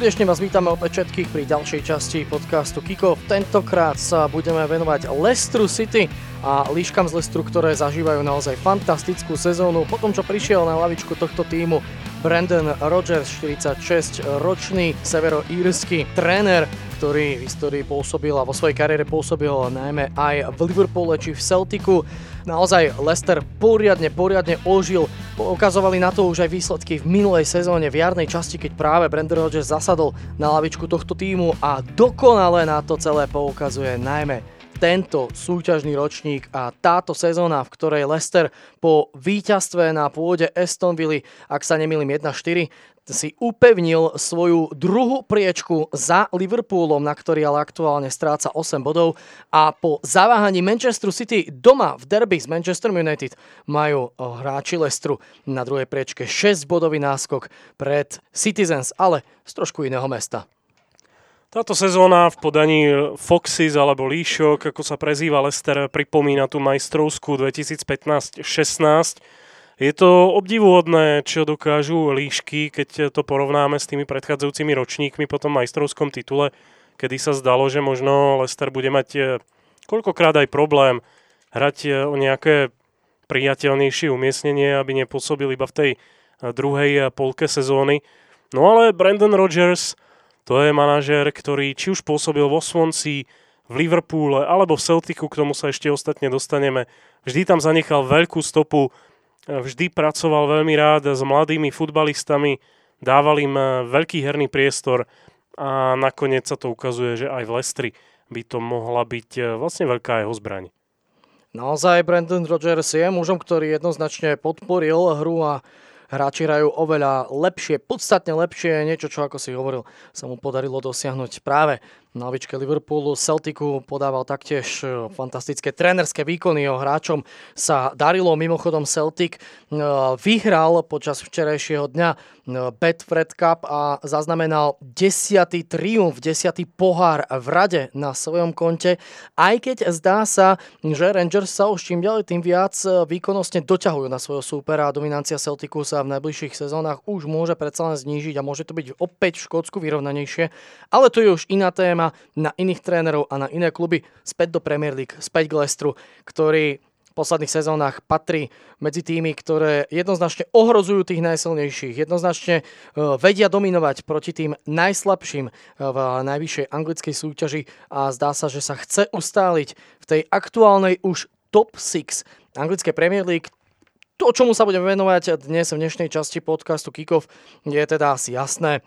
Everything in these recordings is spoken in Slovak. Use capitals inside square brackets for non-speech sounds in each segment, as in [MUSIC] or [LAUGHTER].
Srdečne vás vítame opäť všetkých pri ďalšej časti podcastu Kiko. Tentokrát sa budeme venovať Leicester City a líškam z Leicesteru, ktoré zažívajú naozaj fantastickú sezónu. Po tom, čo prišiel na lavičku tohto týmu Brandon Rogers, 46-ročný severoírsky tréner, ktorý v histórii pôsobil a vo svojej kariére pôsobil najmä aj v Liverpoole či v Celticu naozaj Leicester poriadne, poriadne ožil. Ukazovali na to už aj výsledky v minulej sezóne v jarnej časti, keď práve Brandon Rodgers zasadol na lavičku tohto týmu a dokonale na to celé poukazuje najmä tento súťažný ročník a táto sezóna, v ktorej Leicester po víťazstve na pôde Aston ak sa nemýlim 1-4, si upevnil svoju druhú priečku za Liverpoolom, na ktorý ale aktuálne stráca 8 bodov a po zaváhaní Manchester City doma v derby s Manchester United majú hráči Leicesteru na druhej priečke 6 bodový náskok pred Citizens, ale z trošku iného mesta. Táto sezóna v podaní Foxes alebo Líšok, ako sa prezýva Lester, pripomína tú majstrovskú 2015-16. Je to obdivuhodné, čo dokážu líšky, keď to porovnáme s tými predchádzajúcimi ročníkmi po tom majstrovskom titule, kedy sa zdalo, že možno Lester bude mať eh, koľkokrát aj problém hrať eh, o nejaké priateľnejšie umiestnenie, aby nepôsobil iba v tej eh, druhej polke sezóny. No ale Brandon Rogers to je manažér, ktorý či už pôsobil vo Swansea, v Liverpoole alebo v Celticu, k tomu sa ešte ostatne dostaneme. Vždy tam zanechal veľkú stopu, vždy pracoval veľmi rád s mladými futbalistami, dával im eh, veľký herný priestor a nakoniec sa to ukazuje, že aj v Lestri by to mohla byť eh, vlastne veľká jeho zbraň. Naozaj Brandon Rogers je mužom, ktorý jednoznačne podporil hru a hráči hrajú oveľa lepšie, podstatne lepšie, niečo, čo ako si hovoril, sa mu podarilo dosiahnuť práve na lavičke Liverpoolu. Celticu podával taktiež e, fantastické trénerské výkony, jeho hráčom sa darilo. Mimochodom Celtic e, vyhral počas včerajšieho dňa e, Betfred Cup a zaznamenal desiatý triumf, desiatý pohár v rade na svojom konte. Aj keď zdá sa, že Rangers sa už čím ďalej tým viac výkonnostne doťahujú na svojho súpera a dominancia Celticu sa v najbližších sezónach už môže predsa len znížiť a môže to byť opäť v Škótsku vyrovnanejšie. Ale to je už iná téma téma na iných trénerov a na iné kluby späť do Premier League, späť k Leicesteru, ktorý v posledných sezónach patrí medzi tými, ktoré jednoznačne ohrozujú tých najsilnejších, jednoznačne e, vedia dominovať proti tým najslabším e, v najvyššej anglickej súťaži a zdá sa, že sa chce ustáliť v tej aktuálnej už top 6 anglické Premier League. To, čomu sa budeme venovať dnes v dnešnej časti podcastu Kikov, je teda asi jasné.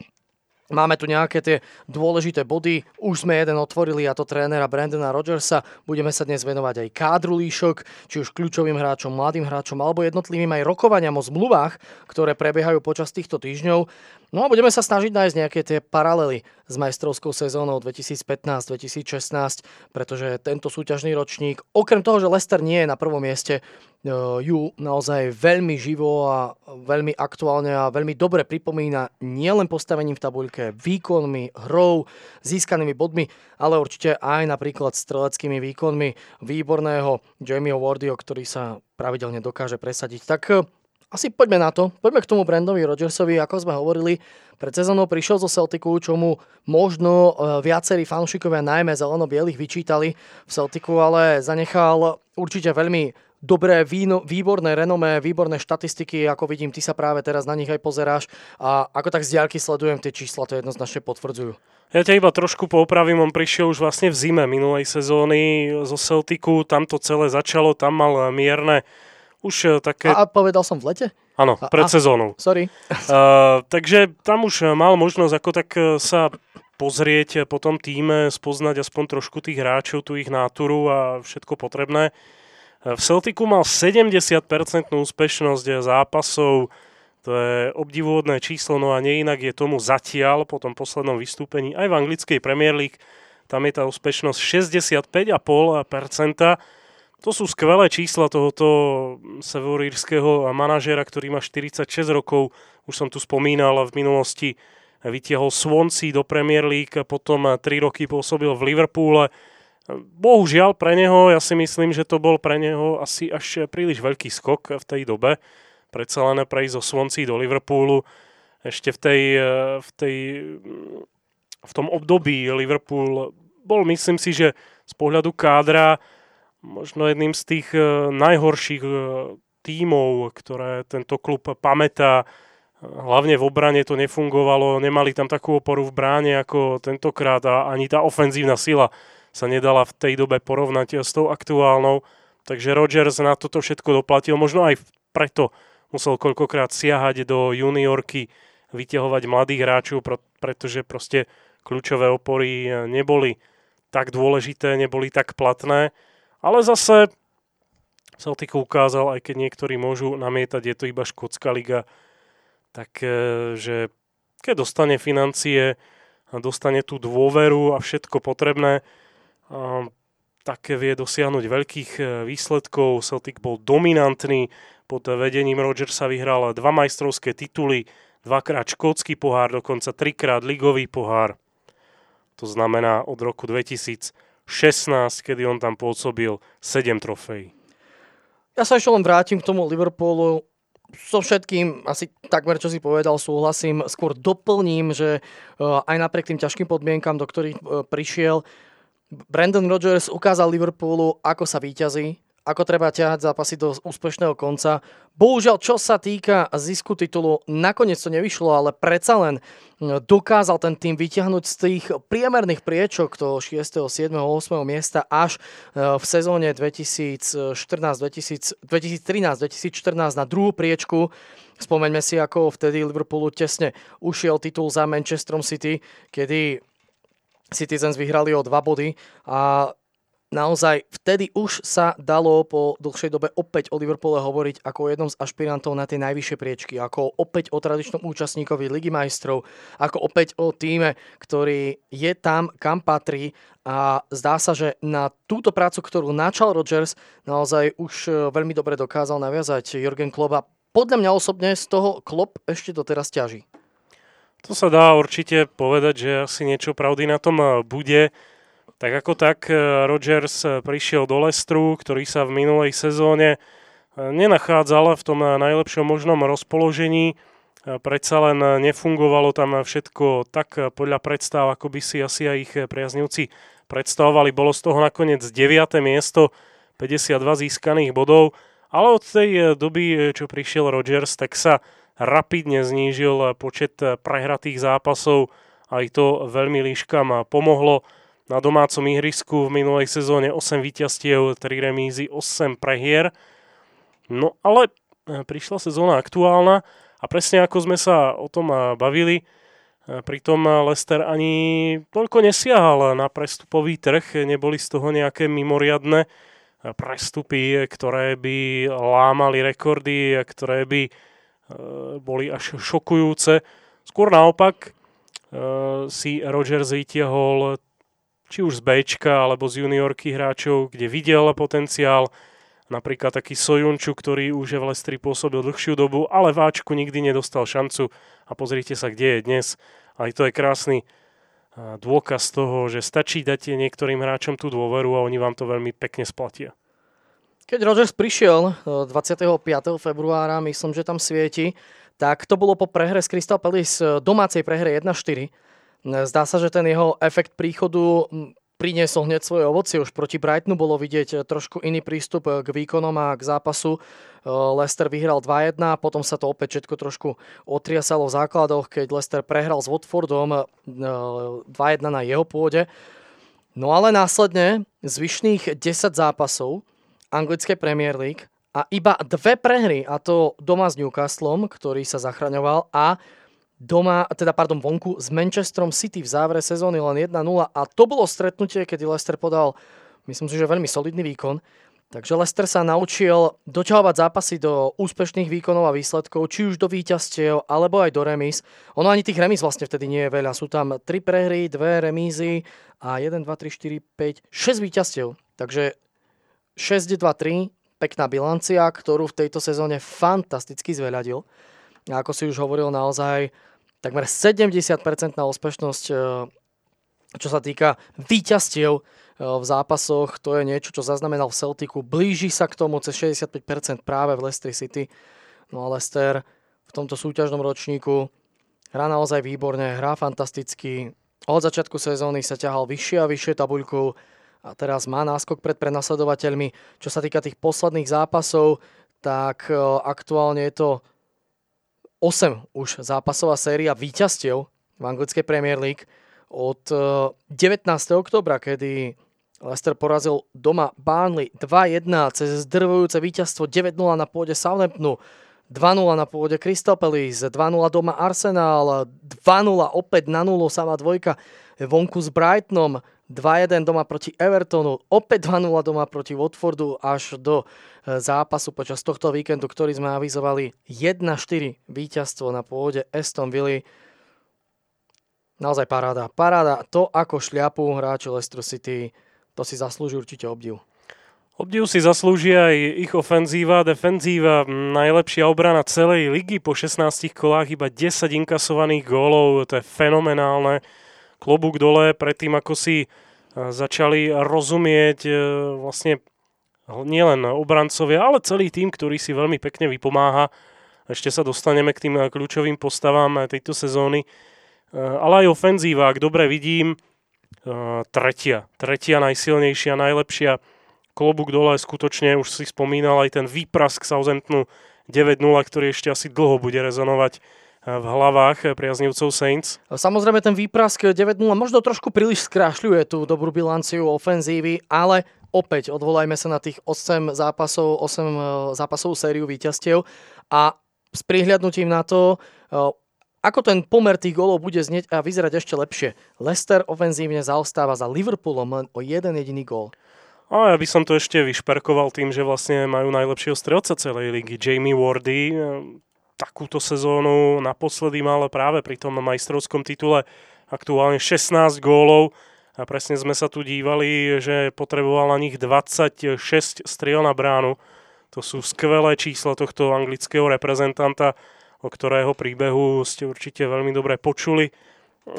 Máme tu nejaké tie dôležité body. Už sme jeden otvorili a to trénera Brandona Rodgersa. Budeme sa dnes venovať aj kádru líšok, či už kľúčovým hráčom, mladým hráčom alebo jednotlivým aj rokovaniam o zmluvách, ktoré prebiehajú počas týchto týždňov. No a budeme sa snažiť nájsť nejaké tie paralely s majstrovskou sezónou 2015-2016, pretože tento súťažný ročník, okrem toho, že Leicester nie je na prvom mieste, ju naozaj veľmi živo a veľmi aktuálne a veľmi dobre pripomína nielen postavením v tabuľke, výkonmi, hrou, získanými bodmi, ale určite aj napríklad streleckými výkonmi výborného Jamieho Wardio, ktorý sa pravidelne dokáže presadiť. Tak e, asi poďme na to. Poďme k tomu Brandovi Rodgersovi, ako sme hovorili. Pred sezónou prišiel zo Celticu, čo mu možno e, viacerí fanúšikovia najmä zeleno-bielých vyčítali v Celticu, ale zanechal určite veľmi dobré, víno, výborné renomé, výborné štatistiky, ako vidím, ty sa práve teraz na nich aj pozeráš a ako tak z diaľky sledujem tie čísla, to jednoznačne potvrdzujú. Ja ťa iba trošku poopravím, on prišiel už vlastne v zime minulej sezóny zo Celticu, tam to celé začalo, tam mal mierne už eh, také... A, a povedal som v lete? Áno, pred a, sezónou. Sorry. Uh, takže tam už mal možnosť ako tak eh, sa pozrieť po tom týme, spoznať aspoň trošku tých hráčov, tú ich náturu a všetko potrebné. V Celticu mal 70% úspešnosť zápasov, to je obdivuhodné číslo, no a neinak je tomu zatiaľ po tom poslednom vystúpení aj v anglickej Premier League. Tam je tá úspešnosť 65,5%. To sú skvelé čísla tohoto severoírskeho manažéra, ktorý má 46 rokov. Už som tu spomínal v minulosti vytiahol Swansea do Premier League, potom 3 roky pôsobil v Liverpoole. Bohužiaľ pre neho, ja si myslím, že to bol pre neho asi až príliš veľký skok v tej dobe. Predsa len prejsť zo Swansea do Liverpoolu. ešte v, tej, e, v, tej, v tom období Liverpool bol, myslím si, že z pohľadu kádra možno jedným z tých najhorších tímov, ktoré tento klub pamätá. Hlavne v obrane to nefungovalo, nemali tam takú oporu v bráne ako tentokrát a ani tá ofenzívna sila sa nedala v tej dobe porovnať s tou aktuálnou. Takže Rodgers na toto všetko doplatil, možno aj preto musel koľkokrát siahať do juniorky, vyťahovať mladých hráčov, pretože proste kľúčové opory eh, neboli tak dôležité, neboli tak platné. Ale zase Celtic ukázal, aj keď niektorí môžu namietať, je to iba škótska liga, tak eh, keď dostane financie, dostane tú dôveru a všetko potrebné, tak vie dosiahnuť veľkých eh, výsledkov. Celtic bol dominantný, pod vedením Rodgersa vyhral dva majstrovské tituly, dvakrát škótsky pohár, dokonca trikrát ligový pohár. To znamená od roku 2016, kedy on tam pôsobil 7 trofejí. Ja sa ešte len vrátim k tomu Liverpoolu. So všetkým, asi takmer čo si povedal, súhlasím. Skôr doplním, že eh, aj napriek tým ťažkým podmienkam, do ktorých eh, prišiel, Brandon Rodgers ukázal Liverpoolu, ako sa víťazí, ako treba ťahať zápasy do úspešného konca. Bohužiaľ, čo sa týka zisku titulu, nakoniec to nevyšlo, ale predsa len dokázal ten tým vyťahnuť z tých priemerných priečok do 6., 7., 8. miesta až e, v sezóne 2013-2014 na druhú priečku. Spomeňme si, ako vtedy Liverpoolu tesne ušiel titul za Manchesterom City, kedy Citizens vyhrali o dva body a naozaj vtedy už sa dalo po dlhšej dobe opäť o Liverpoole hovoriť ako o jednom z ašpirantov na tie najvyššie priečky, ako opäť o tradičnom účastníkovi Ligy majstrov, ako opäť o týme, ktorý je tam, kam patrí a zdá sa, že na túto prácu, ktorú načal Rodgers, naozaj už e, veľmi dobre dokázal naviazať Jurgen Klopp podľa mňa osobne z toho Klopp ešte doteraz ťaží. To sa dá určite povedať, že asi niečo pravdy na tom e, bude. Tak ako tak e, Rodgers e, prišiel do Lestru, ktorý sa v minulej sezóne nenachádzal v tom najlepšom možnom rozpoložení. Predsa len nefungovalo tam všetko tak podľa predstav, ako by si asi aj ich priaznivci predstavovali. Bolo z toho nakoniec 9. miesto, 52 získaných bodov, ale od tej doby, čo prišiel Rodgers, tak sa rapidne znížil počet prehratých zápasov. Aj to veľmi líškam pomohlo. Na domácom ihrisku v minulej sezóne 8 víťazstiev, 3 remízy, 8 prehier. No ale e, prišla sezóna aktuálna a presne ako sme sa o tom e, bavili, e, pritom Lester ani toľko nesiahal na prestupový trh, neboli z toho nejaké mimoriadne prestupy, ktoré by lámali rekordy, ktoré by boli až šokujúce. Skôr naopak eh, si Rogers vytiahol či už z Bčka alebo z juniorky hráčov, kde videl potenciál, napríklad taký Sojunču, ktorý už je v Lestri pôsobil dlhšiu dobu, ale v Ačku nikdy nedostal šancu a pozrite sa, kde je dnes. Aj to je krásny eh, dôkaz toho, že stačí dať niektorým hráčom tú dôveru a oni vám to veľmi pekne splatia. Keď Rogers prišiel 25. Eh, februára, myslím, že tam svieti, tak to bolo po prehre s Crystal Palace, eh, domácej prehre 1-4. Zdá sa, že ten jeho efekt príchodu hm, priniesol hneď svoje ovocie. Už proti Brightonu bolo vidieť eh, trošku iný prístup k výkonom a k zápasu. Leicester vyhral 2-1, potom sa to opäť všetko trošku otriasalo v základoch, keď Leicester prehral s Watfordom 2-1 na jeho pôde. No ale následne zvyšných 10 zápasov anglickej Premier League a iba dve prehry, a to doma s Newcastlom, ktorý sa zachraňoval a doma, teda pardon, vonku s Manchesterom City v závere sezóny len 1-0 a to bolo stretnutie, kedy Leicester podal, myslím si, že veľmi solidný výkon. Takže Leicester sa naučil doťahovať zápasy do úspešných výkonov a výsledkov, či už do víťazstiev, alebo aj do remíz. Ono ani tých remíz vlastne vtedy nie je veľa. Sú tam 3 prehry, 2 remízy a 1, 2, 3, 4, 5, 6 víťazstiev. Takže 6-2-3, pekná bilancia, ktorú v tejto sezóne fantasticky zveľadil. A ako si už hovoril, naozaj takmer 70% na úspešnosť, e, čo sa týka víťazstiev e, v zápasoch, to je niečo, čo zaznamenal v Celticu. Blíži sa k tomu cez 65% práve v Leicester City. No a Leicester v tomto súťažnom ročníku hrá naozaj výborne, hrá fantasticky. Od začiatku sezóny sa ťahal vyššie a vyššie tabuľku a teraz má náskok pred prenasledovateľmi. Čo sa týka tých posledných zápasov, tak e, aktuálne je to 8 už zápasová séria víťazstiev v anglickej Premier League od 19. E, oktobra, kedy Leicester porazil doma Burnley 2-1 cez zdrvujúce víťazstvo 9-0 na pôde Southamptonu, 2-0 na pôde Crystal Palace, 2-0 doma Arsenal, 2-0 opäť na 0 sama dvojka vonku s Brightonom, 2-1 doma proti Evertonu, opäť 2-0 doma proti Watfordu až do e, zápasu počas tohto víkendu, ktorý sme avizovali 1-4 víťazstvo na pôde Aston Villa. Naozaj paráda. Paráda. To, ako šľapú hráči Leicester City, to si zaslúži určite obdiv. Obdiv si zaslúžia aj ich ofenzíva, defenzíva, najlepšia obrana celej ligy po 16 kolách, iba 10 inkasovaných gólov, to je fenomenálne klobúk dole pred tým, ako si e, začali rozumieť e, vlastne nielen obrancovia, ale celý tým, ktorý si veľmi pekne vypomáha. Ešte sa dostaneme k tým kľúčovým postavám tejto sezóny. E, ale aj ofenzíva, ak dobre vidím, tretia. Tretia najsilnejšia, najlepšia. Klobúk dole, skutočne už si spomínal aj ten výprask Southamptonu 9-0, ktorý ešte asi dlho bude rezonovať v hlavách priaznivcov Saints. Samozrejme ten výprask 9-0 možno trošku príliš skrášľuje tú dobrú bilanciu ofenzívy, ale opäť odvolajme sa na tých 8 zápasov, 8 e, zápasovú sériu víťazstiev a s prihľadnutím na to, e, ako ten pomer tých golov bude znieť a vyzerať ešte lepšie. Leicester ofenzívne zaostáva za Liverpoolom len o jeden jediný gól. A ja by som to ešte vyšperkoval tým, že vlastne majú najlepšieho strelca celej ligy, Jamie Wardy takúto sezónu naposledy mal práve pri tom majstrovskom titule aktuálne 16 gólov a presne sme sa tu dívali, že potreboval na nich 26 striel na bránu. To sú skvelé čísla tohto anglického reprezentanta, o ktorého príbehu ste určite veľmi dobre počuli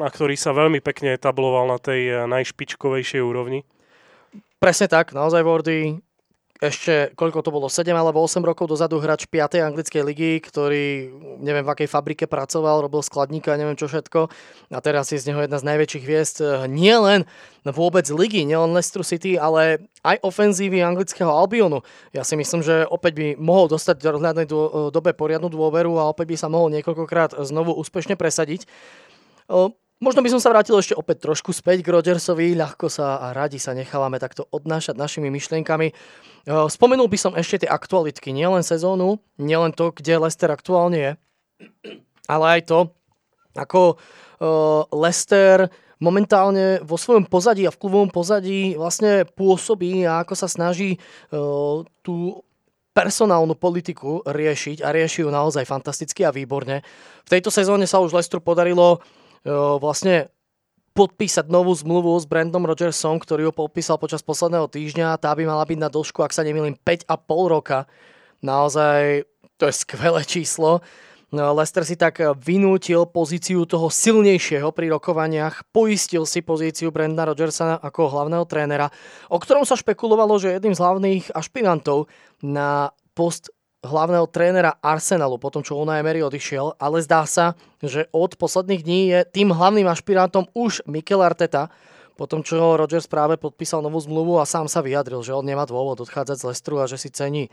a ktorý sa veľmi pekne etabloval na tej najšpičkovejšej úrovni. Presne tak, naozaj Wardy ešte, koľko to bolo, 7 alebo 8 rokov dozadu hráč 5. anglickej ligy, ktorý neviem v akej fabrike pracoval, robil skladníka, neviem čo všetko. A teraz je z neho jedna z najväčších hviezd eh, nie len vôbec ligy, nielen Leicester City, ale aj ofenzívy anglického Albionu. Ja si myslím, že opäť by mohol dostať v rozhľadnej eh, dobe poriadnu dôveru a opäť by sa mohol niekoľkokrát znovu úspešne presadiť. Možno by som sa vrátil ešte opäť trošku späť k Rodgersovi. Ľahko sa a radi sa nechávame takto odnášať našimi myšlienkami. Spomenul by som ešte tie aktualitky. Nielen sezónu, nielen to, kde Lester aktuálne je, ale aj to, ako Lester momentálne vo svojom pozadí a v klubovom pozadí vlastne pôsobí a ako sa snaží tú personálnu politiku riešiť a rieši ju naozaj fantasticky a výborne. V tejto sezóne sa už Lestru podarilo vlastne podpísať novú zmluvu s Brandom Rodgersom, ktorý ho podpísal počas posledného týždňa. Tá by mala byť na dĺžku, ak sa nemýlim, 5,5 roka. Naozaj to je skvelé číslo. No, Lester si tak vynútil pozíciu toho silnejšieho pri rokovaniach, poistil si pozíciu Brenda Rodgersa ako hlavného trénera, o ktorom sa špekulovalo, že jedným z hlavných ašpirantov na post hlavného trénera Arsenalu, potom čo Unai Emery odišiel, ale zdá sa, že od posledných dní je tým hlavným ašpirantom už Mikel Arteta, potom čo Rodgers práve podpísal novú zmluvu a sám sa vyjadril, že on nemá dôvod odchádzať z Lestru a že si cení e,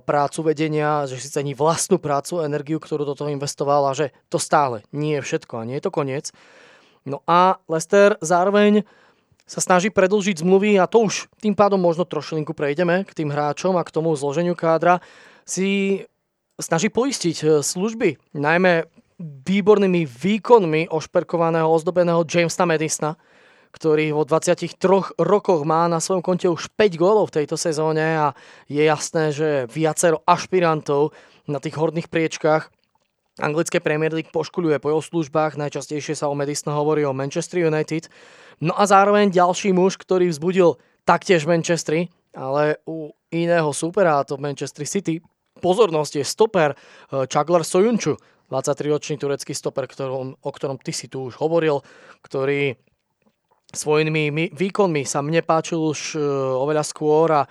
prácu vedenia, že si cení vlastnú prácu, energiu, ktorú do toho investoval a že to stále nie je všetko a nie je to koniec. No a Lester zároveň sa snaží predlžiť zmluvy a to už tým pádom možno trošilinku prejdeme k tým hráčom a k tomu zloženiu kádra si snaží poistiť e, služby, najmä výbornými výkonmi ošperkovaného ozdobeného Jamesa Madisona, ktorý vo 23 rokoch má na svojom konte už 5 gólov v tejto sezóne a je jasné, že viacero ašpirantov na tých horných priečkách anglické Premier League poškuluje po jeho službách, najčastejšie sa o Madisona hovorí o Manchester United. No a zároveň ďalší muž, ktorý vzbudil taktiež Manchester, ale u iného supera, a to Manchester City, pozornosť je stoper Čaglar eh, Sojunču, 23-ročný turecký stoper, ktorom, o ktorom ty si tu už hovoril, ktorý svojimi výkonmi sa mne páčil už eh, oveľa skôr a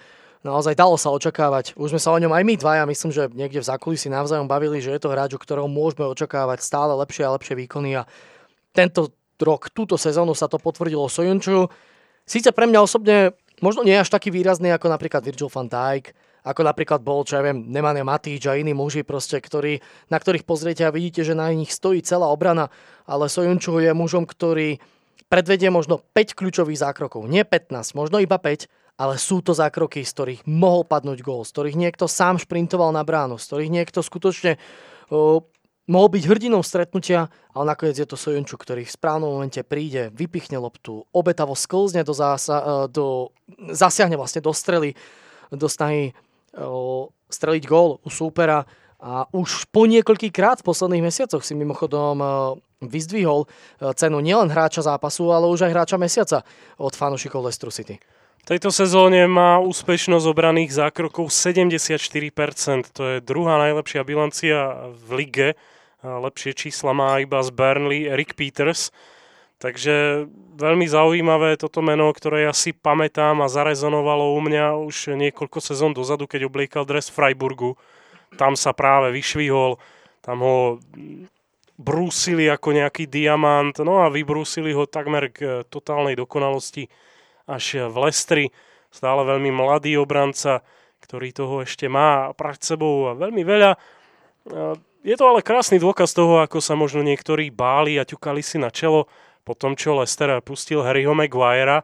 naozaj dalo sa očakávať. Už sme sa o ňom aj my dvaja, myslím, že niekde v zákulisí navzájom bavili, že je to hráč, o ktorého môžeme očakávať stále lepšie a lepšie výkony a tento rok, túto sezónu sa to potvrdilo Sojunču. Síce pre mňa osobne možno nie až taký výrazný ako napríklad Virgil van Dijk, ako napríklad bol, čo ja viem, Nemanja Matič a iní muži, proste, ktorí, na ktorých pozriete a vidíte, že na nich stojí celá obrana, ale Sojunču je mužom, ktorý predvedie možno 5 kľúčových zákrokov. Nie 15, možno iba 5, ale sú to zákroky, z ktorých mohol padnúť gól, z ktorých niekto sám šprintoval na bránu, z ktorých niekto skutočne uh, mohol byť hrdinou stretnutia, ale nakoniec je to Sojunču, ktorý v správnom momente príde, vypichne loptu, obetavo sklzne do, zása, uh, do zasiahne vlastne do strely, do snahy streliť gól u súpera a už po niekoľkýkrát v posledných mesiacoch si mimochodom vyzdvihol cenu nielen hráča zápasu, ale už aj hráča mesiaca od fanúšikov Leicester City. V tejto sezóne má úspešnosť obraných zákrokov 74%. To je druhá najlepšia bilancia v lige. Lepšie čísla má iba z Burnley Rick Peters. Takže veľmi zaujímavé toto meno, ktoré ja si pamätám a zarezonovalo u mňa už niekoľko sezón dozadu, keď obliekal dres Freiburgu. Tam sa práve vyšvihol, tam ho brúsili ako nejaký diamant, no a vybrúsili ho takmer k totálnej dokonalosti až v Lestri. Stále veľmi mladý obranca, ktorý toho ešte má pred sebou veľmi veľa. Je to ale krásny dôkaz toho, ako sa možno niektorí báli a ťukali si na čelo po tom, čo Lester pustil Harryho Maguirea.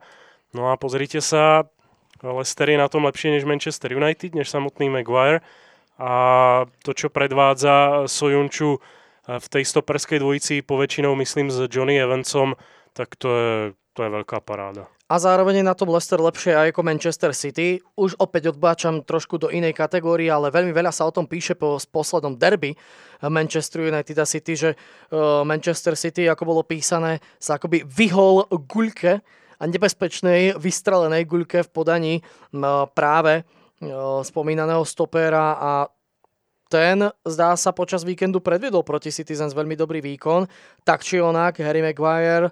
No a pozrite sa, Leicester je na tom lepšie než Manchester United, než samotný Maguire. A to, čo predvádza Sojunču v tej stoperskej dvojici, poväčšinou myslím s Johnny Evansom, tak to je, to je veľká paráda a zároveň je na tom Leicester lepšie aj ako Manchester City. Už opäť odbáčam trošku do inej kategórie, ale veľmi veľa sa o tom píše po poslednom derby Manchester United a City, že uh, Manchester City, ako bolo písané, sa akoby vyhol guľke a nebezpečnej vystrelenej guľke v podaní práve uh, spomínaného stopera a ten, zdá sa, počas víkendu predviedol proti Citizens veľmi dobrý výkon. Tak či onak, Harry Maguire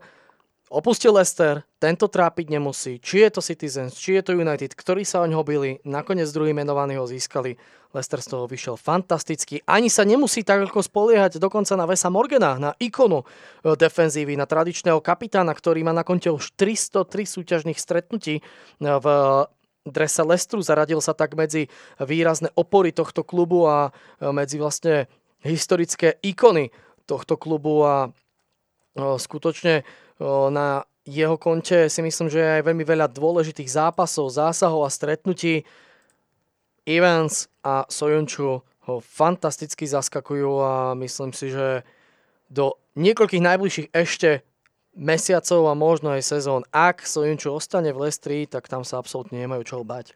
opustil Leicester, tento trápiť nemusí. Či je to Citizens, či je to United, ktorí sa o ňoho byli, nakoniec druhý menovaní ho získali. Leicester z toho vyšiel fantasticky. Ani sa nemusí tak ako spoliehať dokonca na Vesa Morgana, na ikonu e, defenzívy, na tradičného kapitána, ktorý má na konte už 303 súťažných stretnutí e, v drese Lestru. Zaradil sa tak medzi výrazné opory tohto klubu a e, medzi vlastne historické ikony tohto klubu a skutočne na jeho konte si myslím, že je aj veľmi veľa dôležitých zápasov, zásahov a stretnutí. Evans a Sojunču ho fantasticky zaskakujú a myslím si, že do niekoľkých najbližších ešte mesiacov a možno aj sezón, ak Sojunču ostane v Lestri, tak tam sa absolútne nemajú čo bať.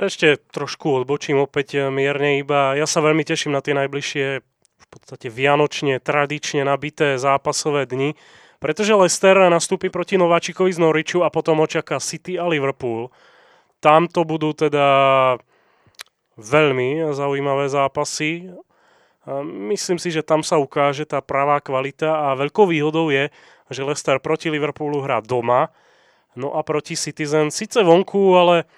Ešte trošku odbočím opäť mierne iba. Ja sa veľmi teším na tie najbližšie v podstate vianočne, tradične nabité zápasové dni pretože Leicester nastúpi proti Nováčikovi z Norwichu a potom očaká City a Liverpool. Tam to budú teda veľmi zaujímavé zápasy. Myslím si, že tam sa ukáže tá pravá kvalita a veľkou výhodou je, že Leicester proti Liverpoolu hrá doma, no a proti Citizen síce vonku, ale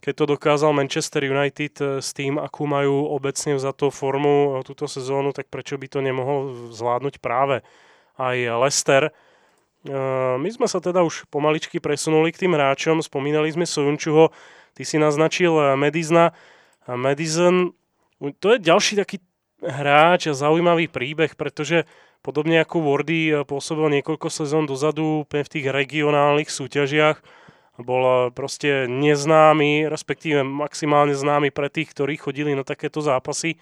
keď to dokázal Manchester United eh, s tým, akú majú obecne za to formu túto sezónu, tak prečo by to nemohol zvládnuť práve aj Leicester. Ehm, my sme sa teda už pomaličky presunuli k tým hráčom, spomínali sme Sojunčuho, ty si naznačil eh, Medizna. Madison, to je ďalší taký hráč a zaujímavý príbeh, pretože podobne ako Wardy eh, pôsobil niekoľko sezón dozadu v tých regionálnych súťažiach, bol eh, proste neznámy, respektíve maximálne známy pre tých, ktorí chodili na takéto zápasy,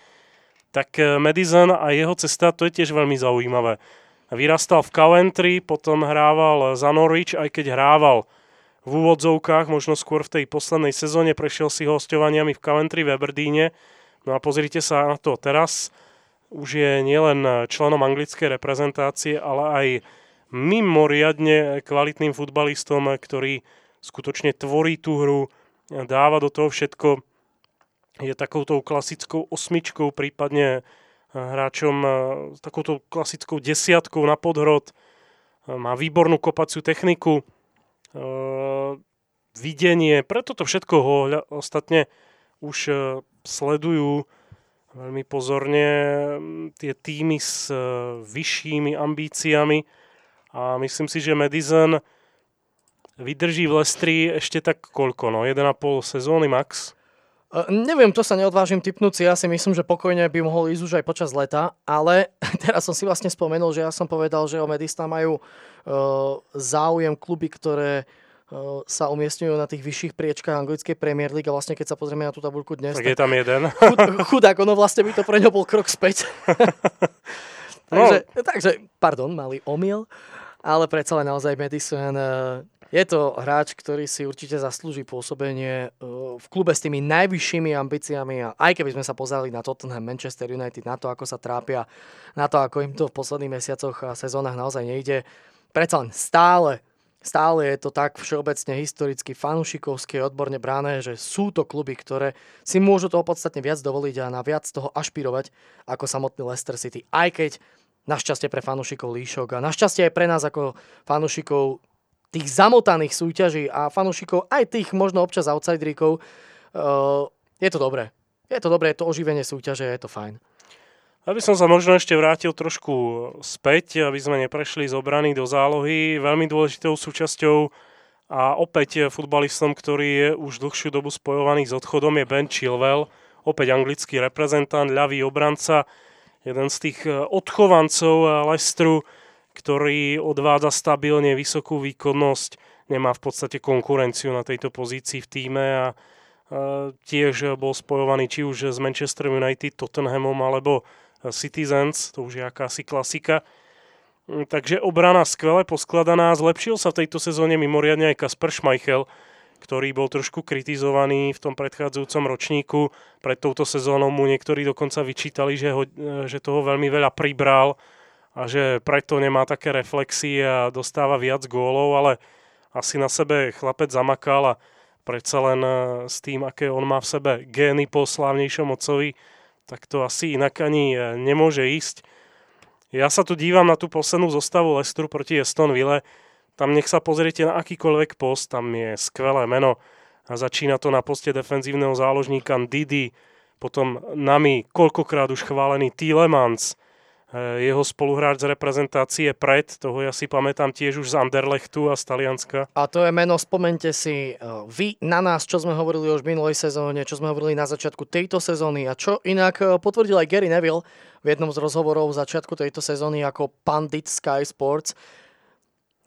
tak Madison a jeho cesta, to je tiež veľmi zaujímavé. Vyrastal v Coventry, potom hrával za Norwich, aj keď hrával v úvodzovkách, možno skôr v tej poslednej sezóne, prešiel si hostovaniami v Coventry v Aberdeene. No a pozrite sa na to teraz. Už je nielen členom anglickej reprezentácie, ale aj mimoriadne kvalitným futbalistom, ktorý skutočne tvorí tú hru, dáva do toho všetko. Je takoutou klasickou osmičkou, prípadne hráčom e, s takouto klasickou desiatkou na podhrod, e, má výbornú kopaciu techniku, e, videnie, preto to všetko ho ostatne už sledujú veľmi pozorne tie týmy s vyššími ambíciami. A myslím si, že Madison vydrží v Lestri ešte tak koľko, no? 1,5 sezóny max? Uh, neviem, to sa neodvážim typnúť si. Ja si myslím, že pokojne by mohol ísť už aj počas leta, ale [LAUGHS] teraz som si vlastne spomenul, že ja som povedal, že o Medista majú uh, záujem kluby, ktoré uh, sa umiestňujú na tých vyšších priečkách anglickej Premier League a vlastne keď sa pozrieme na tú tabulku dnes... Tak, tak je tam jeden. [LAUGHS] Chud, chudák, ono vlastne by to pre ňo bol krok späť. [LAUGHS] takže, no. takže, pardon, malý omyl, ale predsa len naozaj Madison je to hráč, ktorý si určite zaslúži pôsobenie eh, v klube s tými najvyššími ambíciami a aj keby sme sa pozerali na Tottenham, Manchester United, na to, ako sa trápia, na to, ako im to v posledných mesiacoch a sezónach naozaj nejde, predsa len stále Stále je to tak všeobecne historicky fanúšikovské odborne bráne, že sú to kluby, ktoré si môžu toho podstatne viac dovoliť a na viac toho ašpirovať ako samotný Leicester City. Aj keď našťastie pre fanúšikov líšok a našťastie aj pre nás ako fanúšikov tých zamotaných súťaží a fanúšikov, aj tých možno občas outsideríkov, uh, je to dobré. Je to dobré, je to oživenie súťaže, je to fajn. Aby som sa možno ešte vrátil trošku späť, aby sme neprešli z obrany do zálohy. Veľmi dôležitou súčasťou a opäť futbalistom, ktorý je už dlhšiu dobu spojovaný s odchodom, je Ben Chilwell, opäť anglický reprezentant, ľavý obranca, jeden z tých odchovancov Lestru, ktorý odvádza stabilne vysokú výkonnosť, nemá v podstate konkurenciu na tejto pozícii v týme a tiež bol spojovaný či už s Manchester United, Tottenhamom alebo Citizens, to už je akási klasika. Mm, takže obrana skvele poskladaná, zlepšil sa v tejto sezóne mimoriadne aj Kasper Schmeichel, ktorý bol trošku kritizovaný v tom predchádzajúcom ročníku. Pred touto sezónou mu niektorí dokonca vyčítali, že, ho, že toho veľmi veľa pribral a že preto nemá také reflexie a dostáva viac gólov, ale asi na sebe chlapec zamakal a predsa len e, s tým, aké on má v sebe gény po slávnejšom otcovi, tak to asi inak ani e, nemôže ísť. Ja sa tu dívam na tú poslednú zostavu Lestru proti Aston Ville. Tam nech sa pozriete na akýkoľvek post, tam je skvelé meno. A začína to na poste defenzívneho záložníka Didi, potom nami koľkokrát už chválený Tielemans, jeho spoluhráč z reprezentácie pred, toho ja si pamätám tiež už z Anderlechtu a z Talianska. A to je meno, spomente si eh, vy na nás, čo sme hovorili už v minulej sezóne, čo sme hovorili na začiatku tejto sezóny a čo inak eh, potvrdil aj Gary Neville v jednom z rozhovorov v začiatku tejto sezóny ako pandit Sky Sports.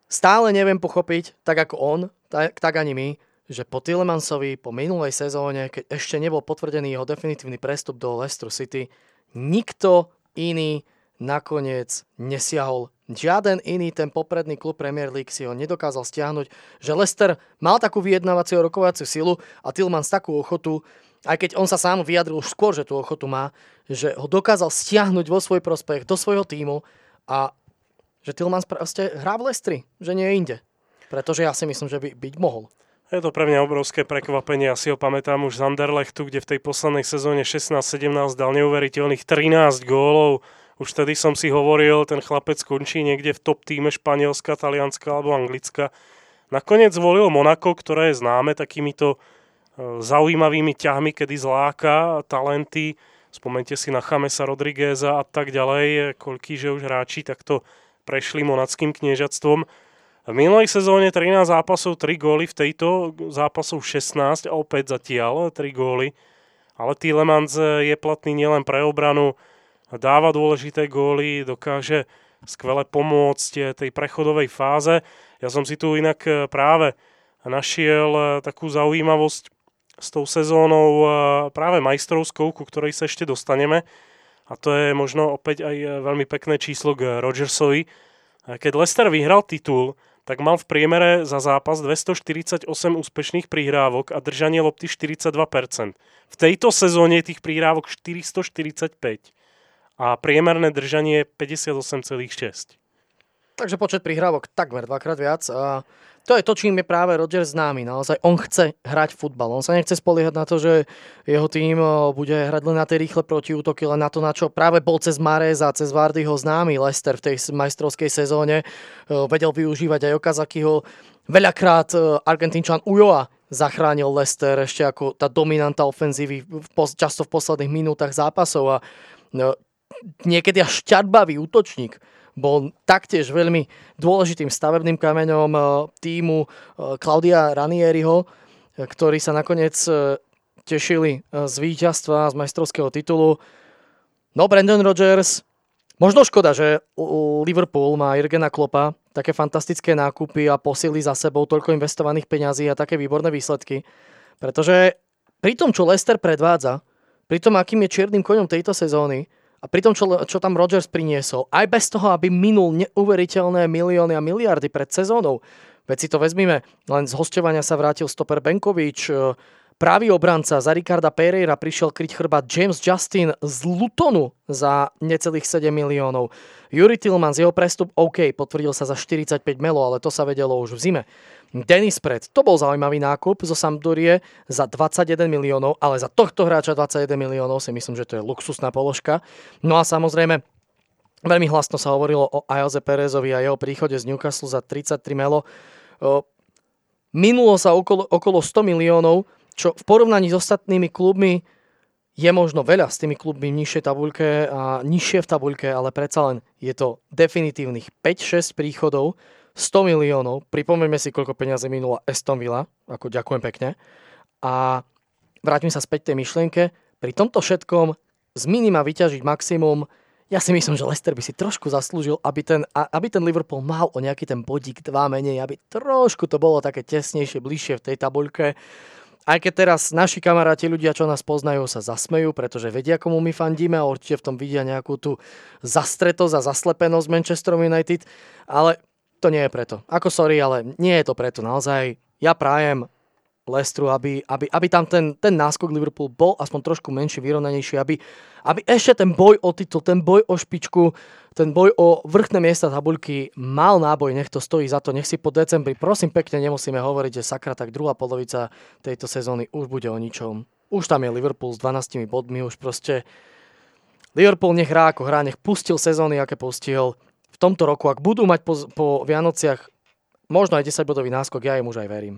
Stále neviem pochopiť, tak ako on, tak, tak ani my, že po Tillemansovi, po minulej sezóne, keď ešte nebol potvrdený jeho definitívny prestup do Leicester City, nikto iný nakoniec nesiahol žiaden iný ten popredný klub Premier League si ho nedokázal stiahnuť, že Leicester mal takú vyjednávaciu rokovaciu silu a Tillmans takú ochotu, aj keď on sa sám vyjadril už skôr, že tú ochotu má, že ho dokázal stiahnuť vo svoj prospech do svojho týmu a že Tillmans proste hrá v Leicestri, že nie je inde. Pretože ja si myslím, že by byť mohol. Je to pre mňa obrovské prekvapenie. Ja si ho pamätám už z Anderlechtu, kde v tej poslednej sezóne 16-17 dal neuveriteľných 13 gólov už tedy som si hovoril, ten chlapec skončí niekde v top týme Španielska, Talianska alebo Anglicka. Nakoniec zvolil Monako, ktoré je známe takýmito e, zaujímavými ťahmi, kedy zláka talenty. Spomente si na Chamesa Rodrigueza a tak ďalej, koľký že už hráči takto prešli monackým kniežatstvom. V minulej sezóne 13 zápasov, 3 góly, v tejto zápasov 16 a opäť zatiaľ 3 góly. Ale Tielemans je platný nielen pre obranu, dáva dôležité góly, dokáže skvele pomôcť eh, tej prechodovej fáze. Ja som si tu inak eh, práve našiel eh, takú zaujímavosť s tou sezónou práve majstrovskou, ku ktorej sa ešte dostaneme. A to je možno opäť aj veľmi pekné číslo k Rodgersovi. Keď Lester vyhral titul, tak mal v priemere za zápas 248 úspešných prihrávok a držanie lopty 42%. V tejto sezóne je tých prihrávok 445 a priemerné držanie 58,6. Takže počet prihrávok takmer dvakrát viac. A to je to, čím je práve Roger známy. Naozaj on chce hrať futbal. On sa nechce spoliehať na to, že jeho tým bude hrať len na tie rýchle protiútoky, len na to, na čo práve bol cez Marez a cez Vardyho známy Leicester v tej majstrovskej sezóne. Vedel využívať aj Okazakiho. Veľakrát Argentínčan Ujoa zachránil Leicester ešte ako tá dominanta ofenzívy často v posledných minútach zápasov a niekedy až šťarbavý útočník. Bol taktiež veľmi dôležitým stavebným kameňom e, týmu e, Claudia Ranieriho, ktorí sa nakoniec tešili z víťazstva z majstrovského titulu. No, Brandon Rogers, možno škoda, že Liverpool má Irgena Klopa, také fantastické nákupy a posily za sebou toľko investovaných peňazí a také výborné výsledky. Pretože pri tom, čo Leicester predvádza, pri tom, akým je čiernym koňom tejto sezóny a pri tom, čo, čo tam Rodgers priniesol, aj bez toho, aby minul neuveriteľné milióny a miliardy pred sezónou, veď si to vezmime, len z hostovania sa vrátil stoper Benkovič, Pravý obranca za Ricarda Pereira prišiel kryť chrbát James Justin z Lutonu za necelých 7 miliónov. Yuri Tillman z jeho prestup OK, potvrdil sa za 45 melo, ale to sa vedelo už v zime. Dennis Pred, to bol zaujímavý nákup zo Sampdorie za 21 miliónov, ale za tohto hráča 21 miliónov si myslím, že to je luxusná položka. No a samozrejme, veľmi hlasno sa hovorilo o Ajoze Perezovi a jeho príchode z Newcastle za 33 melo. Minulo sa okolo, okolo 100 miliónov, čo v porovnaní s ostatnými klubmi je možno veľa s tými klubmi nižšie tabuľke a nižšie v tabuľke, ale predsa len je to definitívnych 5-6 príchodov, 100 miliónov. Pripomeňme si, koľko peniazy minula Aston Villa, ako ďakujem pekne. A vrátim sa späť tej myšlienke. Pri tomto všetkom z minima vyťažiť maximum, ja si myslím, že Leicester by si trošku zaslúžil, aby ten, aby ten Liverpool mal o nejaký ten bodík dva menej, aby trošku to bolo také tesnejšie, bližšie v tej tabuľke. Aj keď teraz naši kamaráti, ľudia, čo nás poznajú, sa zasmejú, pretože vedia, komu my fandíme a určite v tom vidia nejakú tú zastretosť a zaslepenosť Manchester United, ale to nie je preto. Ako sorry, ale nie je to preto. Naozaj ja prajem Lestru, aby, aby, aby tam ten, ten náskok Liverpool bol aspoň trošku menší, vyrovnanejší, aby, aby ešte ten boj o titul, ten boj o špičku, ten boj o vrchné miesta tabuľky mal náboj, nech to stojí za to, nech si po decembri, prosím pekne, nemusíme hovoriť, že sakra, tak druhá polovica tejto sezóny už bude o ničom. Už tam je Liverpool s 12 bodmi, už proste Liverpool nech hrá ako hrá, nech pustil sezóny, aké pustil. V tomto roku, ak budú mať po, po Vianociach možno aj 10 bodový náskok, ja im už aj verím.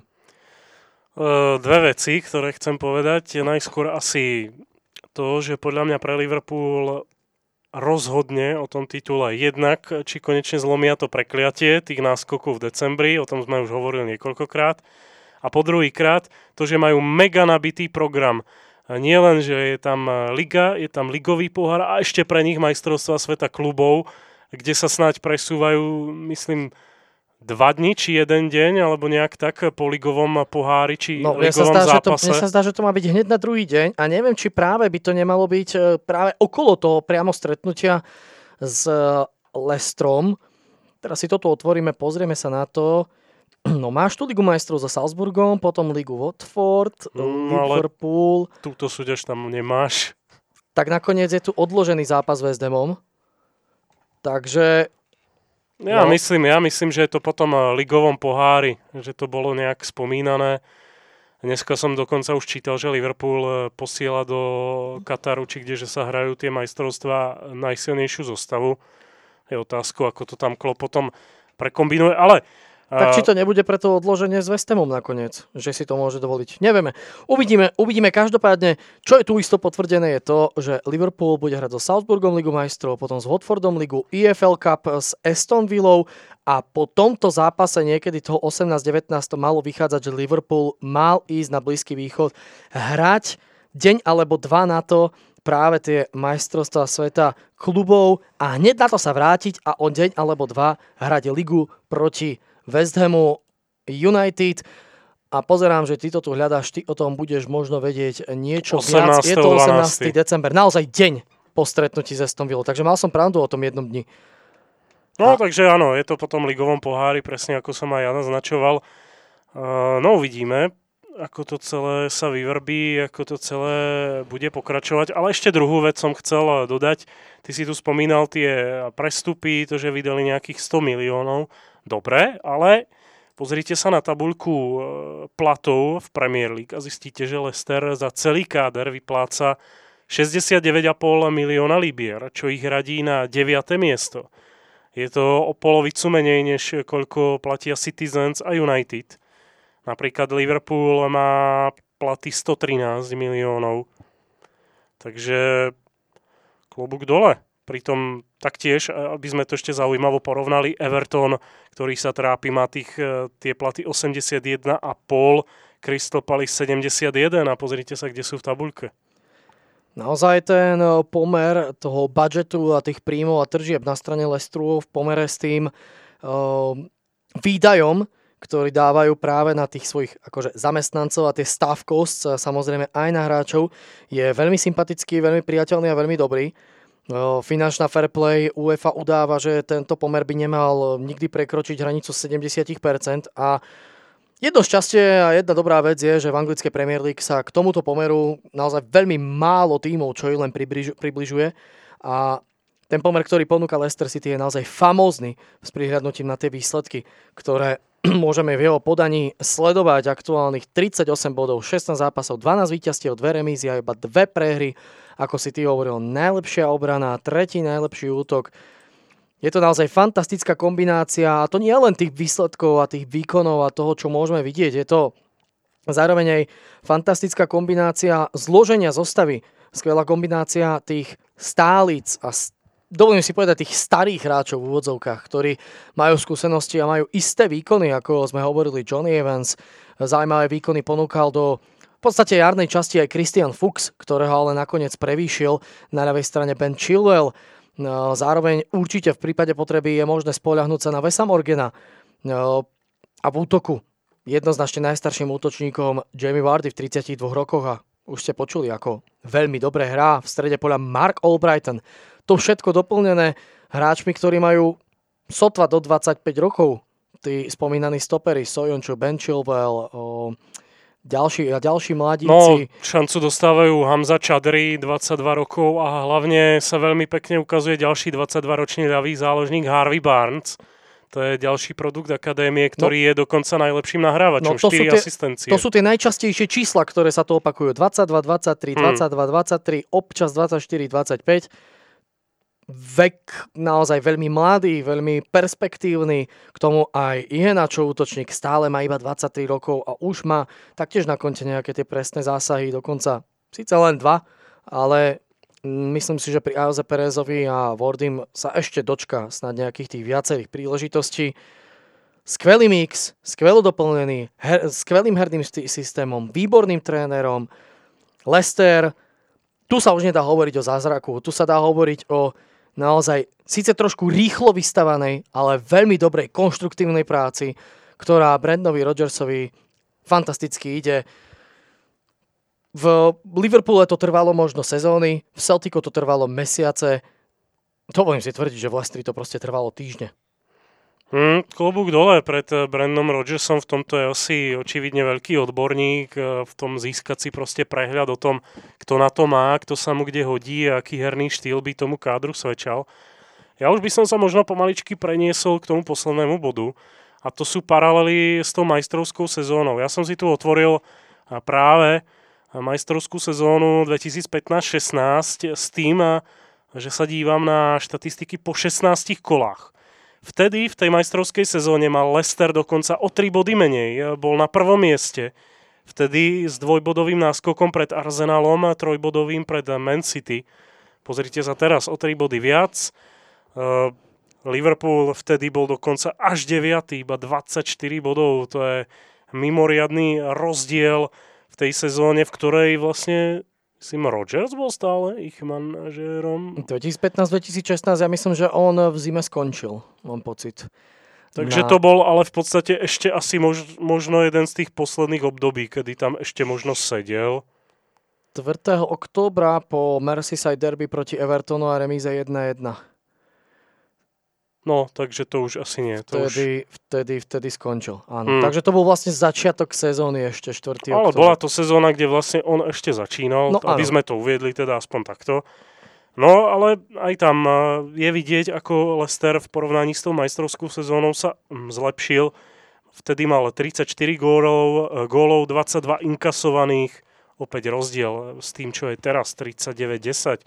Dve veci, ktoré chcem povedať. Najskôr asi to, že podľa mňa pre Liverpool rozhodne o tom titule. Jednak, či konečne zlomia to prekliatie tých náskokov v decembri, o tom sme už hovorili niekoľkokrát. A po druhýkrát, to, že majú mega nabitý program. Nie len, že je tam liga, je tam ligový pohár a ešte pre nich majstrovstva sveta klubov, kde sa snáď presúvajú, myslím, dva dni, či jeden deň, alebo nejak tak po ligovom pohári, či no, ligovom sa zdá, zápase. Že to, mne sa zdá, že to má byť hneď na druhý deň a neviem, či práve by to nemalo byť e, práve okolo toho priamo stretnutia s e, Lestrom. Teraz si toto otvoríme, pozrieme sa na to. No máš tu Ligu majstrov za Salzburgom, potom Ligu Watford, mm, Liverpool. túto súťaž tam nemáš. Tak nakoniec je tu odložený zápas s West Hamom. Takže ja, no. myslím, ja myslím, že je to potom eh, ligovom pohári, že to bolo nejak spomínané. Dneska som dokonca už čítal, že Liverpool eh, posiela do Kataru, či kde že sa hrajú tie majstrovstvá najsilnejšiu zostavu. Je otázku, ako to tam Klopp potom prekombinuje. Ale tak či to nebude preto odloženie s Westemom nakoniec, že si to môže dovoliť. Nevieme. Uvidíme, uvidíme. Každopádne, čo je tu isto potvrdené je to, že Liverpool bude hrať so Salzburgom Ligu majstrov, potom s Watfordom Ligu EFL Cup s Aston Villou a po tomto zápase niekedy toho 18-19 to malo vychádzať, že Liverpool mal ísť na Blízky východ hrať deň alebo dva na to práve tie majstrovstvá sveta klubov a hneď na to sa vrátiť a o deň alebo dva hrať ligu proti West Hamu United a pozerám, že ty to tu hľadáš, ty o tom budeš možno vedieť niečo 18. viac. Je to 18. 12. december, naozaj deň po stretnutí s Aston Villa, takže mal som pravdu o tom jednom dni. No, a... takže áno, je to potom ligovom pohári, presne ako som aj ja naznačoval. Uh, no, uvidíme, ako to celé sa vyvrbí, ako to celé bude pokračovať. Ale ešte druhú vec som chcel dodať. Ty si tu spomínal tie prestupy, to, že vydali nejakých 100 miliónov. Dobre, ale pozrite sa na tabuľku e, platov v Premier League a zistíte, že Leicester za celý káder vypláca 69,5 milióna libier, čo ich radí na 9. miesto. Je to o polovicu menej, než koľko platia Citizens a United. Napríklad Liverpool má platy 113 miliónov. Takže klobúk dole. Pritom taktiež, aby sme to ešte zaujímavo porovnali, Everton, ktorý sa trápi, má tých, e, tie platy 81,5, Crystal Palace 71 a pozrite sa, kde sú v tabuľke. Naozaj ten e, pomer toho budžetu a tých príjmov a tržieb na strane Lestru v pomere s tým uh, výdajom, ktorý dávajú práve na tých svojich akože, zamestnancov a tie staff samozrejme aj na hráčov, je veľmi sympatický, veľmi priateľný a veľmi dobrý. Finančná fair play UEFA udáva, že tento pomer by nemal nikdy prekročiť hranicu 70% a jedno šťastie a jedna dobrá vec je, že v anglickej Premier League sa k tomuto pomeru naozaj veľmi málo tímov, čo ju len približuje a ten pomer, ktorý ponúka Leicester City je naozaj famózny s prihľadnutím na tie výsledky, ktoré [CLEARS THROAT] môžeme v jeho podaní sledovať aktuálnych 38 bodov, 16 zápasov, 12 víťazstiev, 2 remízy a iba 2 prehry ako si ty hovoril, najlepšia obrana, tretí najlepší útok. Je to naozaj fantastická kombinácia a to nie len tých výsledkov a tých výkonov a toho, čo môžeme vidieť. Je to zároveň aj fantastická kombinácia zloženia zostavy. Skvelá kombinácia tých stálic a dovolím si povedať tých starých hráčov v úvodzovkách, ktorí majú skúsenosti a majú isté výkony, ako sme hovorili Johnny Evans. Zaujímavé výkony ponúkal do v podstate jarnej časti aj Christian Fuchs, ktorého ale nakoniec prevýšil na ľavej strane Ben Chilwell. No, zároveň určite v prípade potreby je možné spoľahnúť sa na Vesa Morgana no, a v útoku jednoznačne najstarším útočníkom Jamie Vardy v 32 rokoch a už ste počuli, ako veľmi dobre hrá v strede poľa Mark Albrighton. To všetko doplnené hráčmi, ktorí majú sotva do 25 rokov. Tí spomínaní stopery, Sojonču, Ben Chilwell, o, ďalší, a ďalší mladíci. No, šancu dostávajú Hamza Čadri, 22 rokov a hlavne sa veľmi pekne ukazuje ďalší 22-ročný ľavý záložník Harvey Barnes. To je ďalší produkt akadémie, ktorý no, je dokonca najlepším nahrávačom. No, to 4 tie, asistencie. To sú tie najčastejšie čísla, ktoré sa tu opakujú. 22, 23, hmm. 22, 23, občas 24, 25 vek naozaj veľmi mladý, veľmi perspektívny, k tomu aj Ihenačov útočník stále má iba 23 rokov a už má taktiež na konte nejaké tie presné zásahy, dokonca síce len dva, ale myslím si, že pri Aoze Perezovi a Vordim sa ešte dočka snad nejakých tých viacerých príležitostí. Skvelý mix, skvelo doplnený, her, skvelým herným systémom, výborným trénerom. Lester, tu sa už nedá hovoriť o zázraku, tu sa dá hovoriť o naozaj síce trošku rýchlo vystavanej, ale veľmi dobrej konštruktívnej práci, ktorá Brandovi Rodgersovi fantasticky ide. V Liverpoole to trvalo možno sezóny, v Celticu to trvalo mesiace. Dovolím si tvrdiť, že v Lestri to proste trvalo týždne. Hmm, klobúk dole pred eh, Brandom Rodgersom, v tomto je asi očividne veľký odborník, eh, v tom získať si proste prehľad o tom, kto na to má, kto sa mu kde hodí a aký herný štýl by tomu kádru svedčal. Ja už by som sa možno pomaličky preniesol k tomu poslednému bodu a to sú paralely s tou majstrovskou sezónou. Ja som si tu otvoril eh, práve majstrovskú sezónu 2015-16 s tým, že sa dívam na štatistiky po 16 kolách. Vtedy v tej majstrovskej sezóne mal Leicester dokonca o 3 body menej. Bol na prvom mieste. Vtedy s dvojbodovým náskokom pred Arsenalom a trojbodovým pred Man City. Pozrite sa teraz, o 3 body viac. Uh, Liverpool vtedy bol dokonca až 9, iba 24 bodov. To je mimoriadný rozdiel v tej sezóne, v ktorej vlastne Sim Rogers bol stále ich manažérom? 2015-2016, ja myslím, že on v zime skončil, mám pocit. Takže na... to bol ale v podstate ešte asi mož, možno jeden z tých posledných období, kedy tam ešte možno sedel. 4. októbra po Merseyside derby proti Evertonu a remíze 1-1. No, takže to už asi nie. To vtedy, už... vtedy, vtedy skončil, áno. Hmm. Takže to bol vlastne začiatok sezóny ešte 4. Ale bola to sezóna, kde vlastne on ešte začínal, no, aby áno. sme to uviedli teda aspoň takto. No, ale aj tam je vidieť, ako Lester v porovnaní s tou majstrovskou sezónou sa hm, zlepšil. Vtedy mal 34 gólov, e, gólov 22 inkasovaných, opäť rozdiel s tým, čo je teraz 39-10.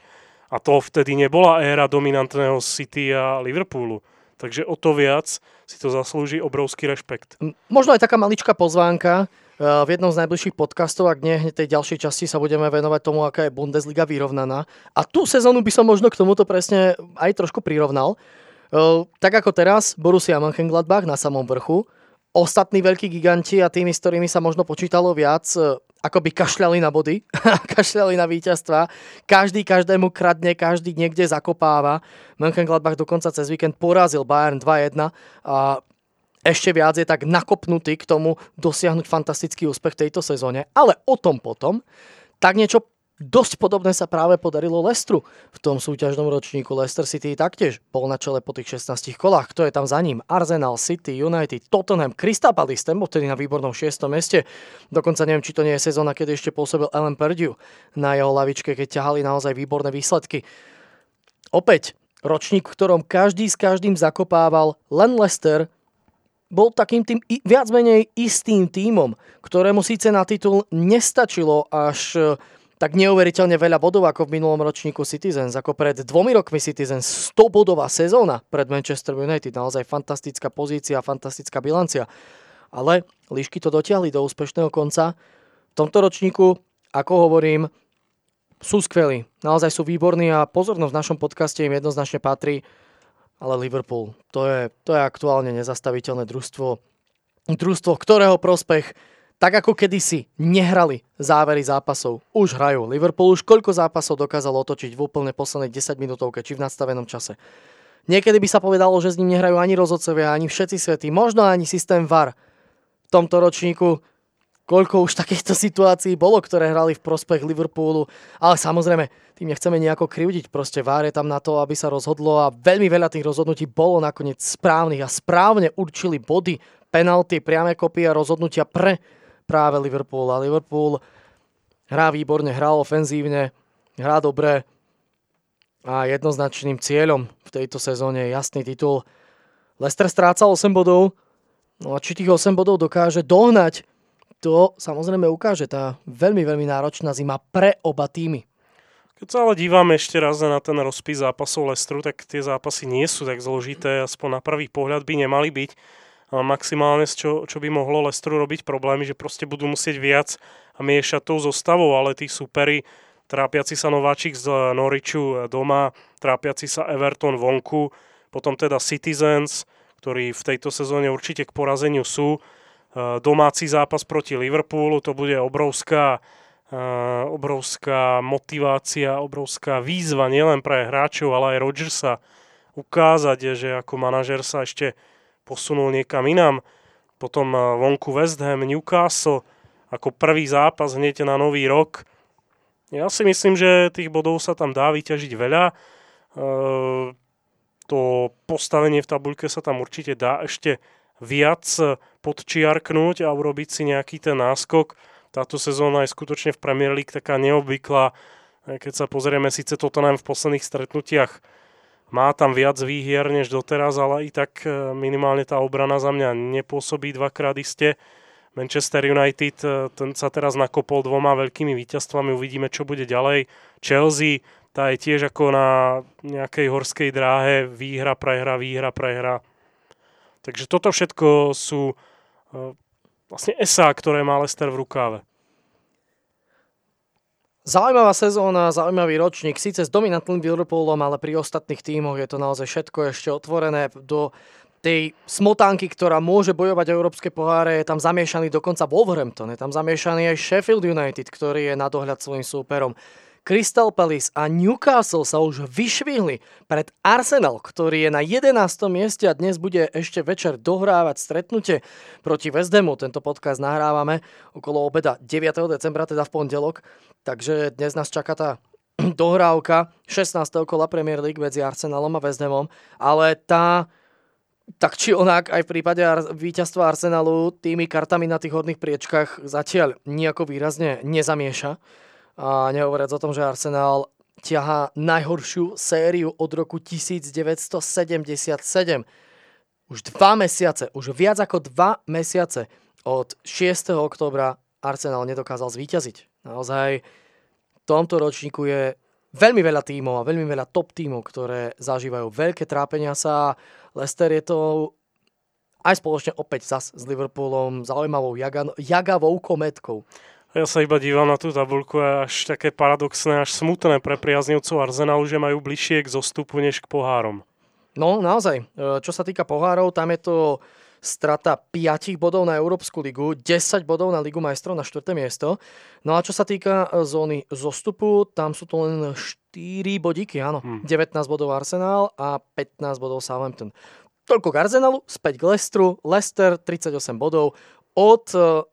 A to vtedy nebola éra dominantného City a Liverpoolu. Takže o to viac si to zaslúži obrovský rešpekt. Možno aj taká maličká pozvánka e, v jednom z najbližších podcastov, ak nie hneď tej ďalšej časti sa budeme venovať tomu, aká je Bundesliga vyrovnaná. A tú sezónu by som možno k tomuto presne aj trošku prirovnal. E, tak ako teraz, Borussia Mönchengladbach na samom vrchu, ostatní veľkí giganti a tými, s ktorými sa možno počítalo viac, e, ako by kašľali na body, [LAUGHS] kašľali na víťazstva. Každý každému kradne, každý niekde zakopáva. Mönchengladbach dokonca cez víkend porazil Bayern 2-1 a ešte viac je tak nakopnutý k tomu dosiahnuť fantastický úspech v tejto sezóne. Ale o tom potom. Tak niečo Dosť podobné sa práve podarilo Lestru v tom súťažnom ročníku. Leicester City taktiež bol na čele po tých 16 kolách. Kto je tam za ním? Arsenal, City, United, Tottenham, Crystal Palace, ten bol vtedy na výbornom 6. meste. Dokonca neviem, či to nie je sezóna, kedy ešte pôsobil Ellen Perdue na jeho lavičke, keď ťahali naozaj výborné výsledky. Opäť, ročník, v ktorom každý s každým zakopával, len Leicester bol takým tým viac menej istým tímom, ktorému síce na titul nestačilo až tak neuveriteľne veľa bodov ako v minulom ročníku Citizens. Ako pred dvomi rokmi Citizens 100 bodová sezóna pred Manchester United. Naozaj fantastická pozícia, fantastická bilancia. Ale líšky to dotiahli do úspešného konca. V tomto ročníku, ako hovorím, sú skvelí. Naozaj sú výborní a pozornosť v našom podcaste im jednoznačne patrí. Ale Liverpool, to je, to je aktuálne nezastaviteľné družstvo. Družstvo, ktorého prospech tak ako kedysi nehrali závery zápasov, už hrajú. Liverpool už koľko zápasov dokázal otočiť v úplne poslednej 10 minútovke, či v nadstavenom čase. Niekedy by sa povedalo, že s ním nehrajú ani rozhodcovia, ani všetci svety, možno ani systém VAR. V tomto ročníku koľko už takýchto situácií bolo, ktoré hrali v prospech Liverpoolu, ale samozrejme, tým nechceme nejako krivdiť, proste VAR je tam na to, aby sa rozhodlo a veľmi veľa tých rozhodnutí bolo nakoniec správnych a správne určili body, penalty, priame kopie a rozhodnutia pre práve Liverpool. A Liverpool hrá výborne, hrá ofenzívne, hrá dobre a jednoznačným cieľom v tejto sezóne je jasný titul. Leicester strácal 8 bodov, no a či tých 8 bodov dokáže dohnať, to samozrejme ukáže tá veľmi, veľmi náročná zima pre oba týmy. Keď sa ale dívame ešte raz na ten rozpis zápasov Lestru, tak tie zápasy nie sú tak zložité, aspoň na prvý pohľad by nemali byť maximálne, čo, čo by mohlo Lestru robiť problémy, že proste budú musieť viac miešať tou zostavou, ale tí superi, trápiaci sa Nováčik z Noriču doma, trápiaci sa Everton vonku, potom teda Citizens, ktorí v tejto sezóne určite k porazeniu sú. E, domáci zápas proti Liverpoolu, to bude obrovská, obrovská motivácia, obrovská výzva nielen pre hráčov, ale aj Rodgersa ukázať, že ako manažer sa ešte posunul niekam inám. Potom eh, vonku West Ham, Newcastle, ako prvý zápas hneď na nový rok. Ja si myslím, že tých bodov sa tam dá vyťažiť veľa. Eh, to postavenie v tabuľke sa tam určite dá ešte viac podčiarknúť a urobiť si nejaký ten náskok. Táto sezóna je skutočne v Premier League taká neobvyklá. Keď sa pozrieme, síce toto nám v posledných stretnutiach má tam viac výhier než doteraz, ale i tak e, minimálne tá obrana za mňa nepôsobí dvakrát iste. Manchester United e, ten sa teraz nakopol dvoma veľkými víťazstvami, uvidíme, čo bude ďalej. Chelsea, tá je tiež ako na nejakej horskej dráhe, výhra, prehra, výhra, prehra. Takže toto všetko sú e, vlastne esá, ktoré má Leicester v rukáve. Zaujímavá sezóna, zaujímavý ročník, síce s dominantným Liverpoolom, ale pri ostatných tímoch je to naozaj všetko ešte otvorené do tej smotánky, ktorá môže bojovať o európske poháre, je tam zamiešaný dokonca Wolverhampton, je tam zamiešaný aj Sheffield United, ktorý je na dohľad svojim súperom. Crystal Palace a Newcastle sa už vyšvihli pred Arsenal, ktorý je na 11. mieste a dnes bude ešte večer dohrávať stretnutie proti West Hamu. Tento podcast nahrávame okolo obeda 9. decembra, teda v pondelok. Takže dnes nás čaká tá [CLEARS THROAT] dohrávka 16. kola Premier League medzi Arsenalom a West Hamom, ale tá tak či onak aj v prípade víťazstva Arsenalu tými kartami na tých hodných priečkách zatiaľ nejako výrazne nezamieša. A nehovoriac o tom, že Arsenal ťahá najhoršiu sériu od roku 1977. Už dva mesiace, už viac ako dva mesiace od 6. oktobra Arsenal nedokázal zvíťaziť. Naozaj v tomto ročníku je veľmi veľa tímov a veľmi veľa top tímov, ktoré zažívajú veľké trápenia sa. Leicester je to aj spoločne opäť zas s Liverpoolom zaujímavou jaga, jagavou kometkou. Ja sa iba dívam na tú tabulku a až také paradoxné, až smutné pre priaznivcov Arsenalu, že majú bližšie k zostupu než k pohárom. No, naozaj. E, čo sa týka pohárov, tam je to strata 5 bodov na Európsku ligu, 10 bodov na Ligu majstrov na 4. miesto. No a čo sa týka e, zóny zostupu, tam sú to len 4 bodíky, áno. Hmm. 19 bodov Arsenal a 15 bodov Southampton. Toľko k Arsenalu, späť k Leicesteru. Leicester 38 bodov. Od e,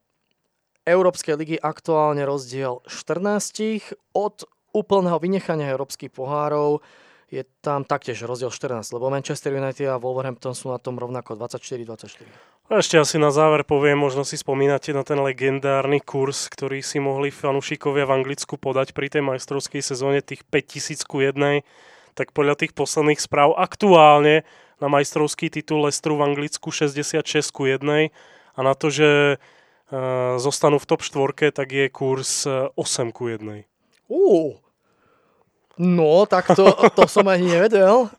Európskej ligy aktuálne rozdiel 14. Od úplného vynechania európskych pohárov je tam taktiež rozdiel 14, lebo Manchester United a Wolverhampton sú na tom rovnako 24-24. A ešte asi na záver poviem, možno si spomínate na ten legendárny kurz, ktorý si mohli fanúšikovia v Anglicku podať pri tej majstrovskej sezóne tých 5000 ku jednej, tak podľa tých posledných správ aktuálne na majstrovský titul Lestru v Anglicku 66 ku jednej a na to, že zostanú v top 4, tak je kurz 8 eh, ku 1. Uh, no, tak to, [LAUGHS] to som ani nevedel.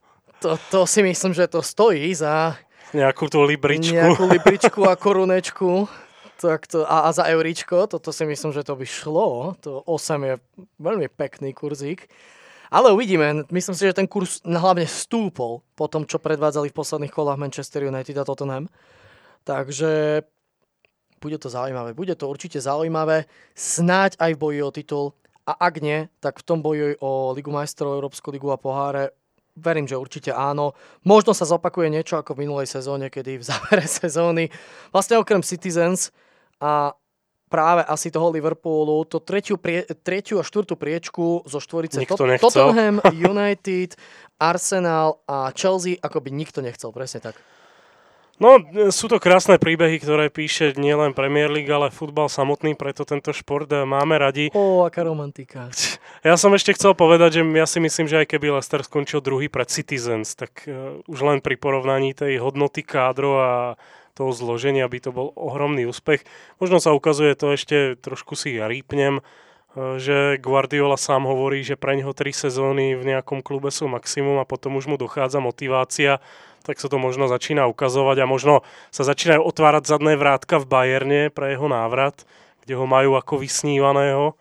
To, to si myslím, že to stojí za... Nejakú tú libričku. Nejakú [LAUGHS] libričku a korunečku. Tak to, a, a za euričko, toto si myslím, že to by šlo. To 8 je veľmi pekný kurzík. Ale uvidíme. Myslím si, že ten kurz hlavne stúpol po tom, čo predvádzali v posledných kolách Manchester United a Tottenham. Takže bude to zaujímavé. Bude to určite zaujímavé, snáď aj v boji o titul. A ak nie, tak v tom boji o Ligu majstrov, Európsku ligu a poháre verím, že určite áno. Možno sa zopakuje niečo ako v minulej sezóne, kedy v [LAUGHS] závere sezóny vlastne okrem Citizens a práve asi toho Liverpoolu, to tretiu, prie, tretiu a štvrtú priečku zo štvorice Tot- Tottenham, [LAUGHS] United, Arsenal a Chelsea, ako by nikto nechcel, presne tak. No, sú to krásne príbehy, ktoré píše nielen Premier League, ale futbal samotný, preto tento šport eh, máme radi. Ó, aká romantika. [LAUGHS] Ja som ešte chcel povedať, že ja si myslím, že aj keby Leicester skončil druhý pred Citizens, tak uh, už len pri porovnaní tej hodnoty kádro a toho zloženia by to bol ohromný úspech. Možno sa ukazuje to ešte, trošku si ja rýpnem, uh, že Guardiola sám hovorí, že pre neho tri sezóny v nejakom klube sú maximum a potom už mu dochádza motivácia tak sa to možno začína ukazovať a možno sa začínajú otvárať zadné vrátka v Bajerne pre jeho návrat, kde ho majú ako vysnívaného.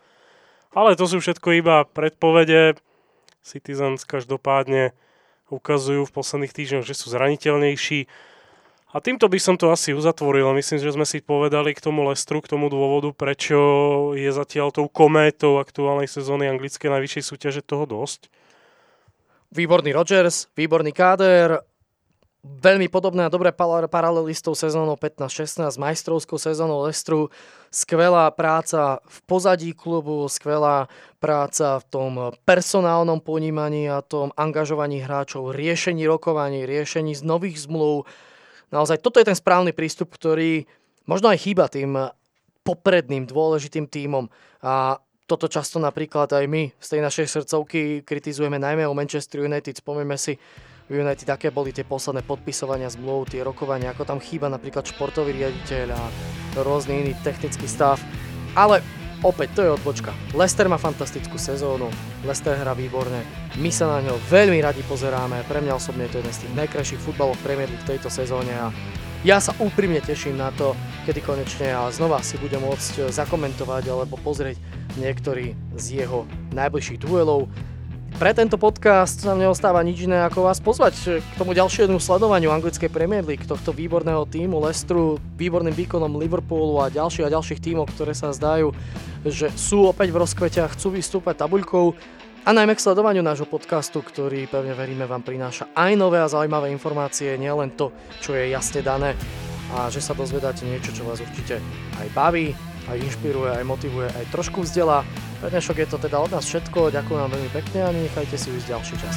Ale to sú všetko iba predpovede. Citizens každopádne ukazujú v posledných týždňoch, že sú zraniteľnejší. A týmto by som to asi uzatvoril. Myslím, že sme si povedali k tomu Lestru, k tomu dôvodu, prečo je zatiaľ tou kométou aktuálnej sezóny anglickej najvyššej súťaže toho dosť. Výborný Rodgers, výborný káder, veľmi podobné a dobré paralely s tou sezónou 15-16, majstrovskou sezónou Lestru. Skvelá práca v pozadí klubu, skvelá práca v tom personálnom ponímaní a tom angažovaní hráčov, riešení rokovaní, riešení z nových zmluv. Naozaj toto je ten správny prístup, ktorý možno aj chýba tým popredným dôležitým tímom. A toto často napríklad aj my z tej našej srdcovky kritizujeme najmä o Manchester United. Spomeňme si v United, aké boli tie posledné podpisovania zmluv, tie rokovania, ako tam chýba napríklad športový riaditeľ a rôzny iný technický stav. Ale opäť, to je odbočka. Lester má fantastickú sezónu, Lester hrá výborne, my sa na ňo veľmi radi pozeráme, pre mňa osobne je to jeden z tých najkrajších futbalov Premier League v tejto sezóne a ja sa úprimne teším na to, kedy konečne a znova si budem môcť zakomentovať alebo pozrieť niektorý z jeho najbližších duelov. Pre tento podcast nám neostáva nič iné ako vás pozvať k tomu ďalšiemu sledovaniu anglickej Premier League, tohto výborného týmu Lestru, výborným výkonom Liverpoolu a ďalších a ďalších tímov, ktoré sa zdajú, že sú opäť v rozkvete a chcú vystúpať tabuľkou. A najmä k sledovaniu nášho podcastu, ktorý pevne veríme vám prináša aj nové a zaujímavé informácie, nielen to, čo je jasne dané. A že sa dozvedáte niečo, čo vás určite aj baví, aj inšpiruje, aj motivuje, aj trošku vzdelá. Pre dnešok je to teda od nás všetko, ďakujem vám veľmi pekne a nechajte si ujsť ďalší čas.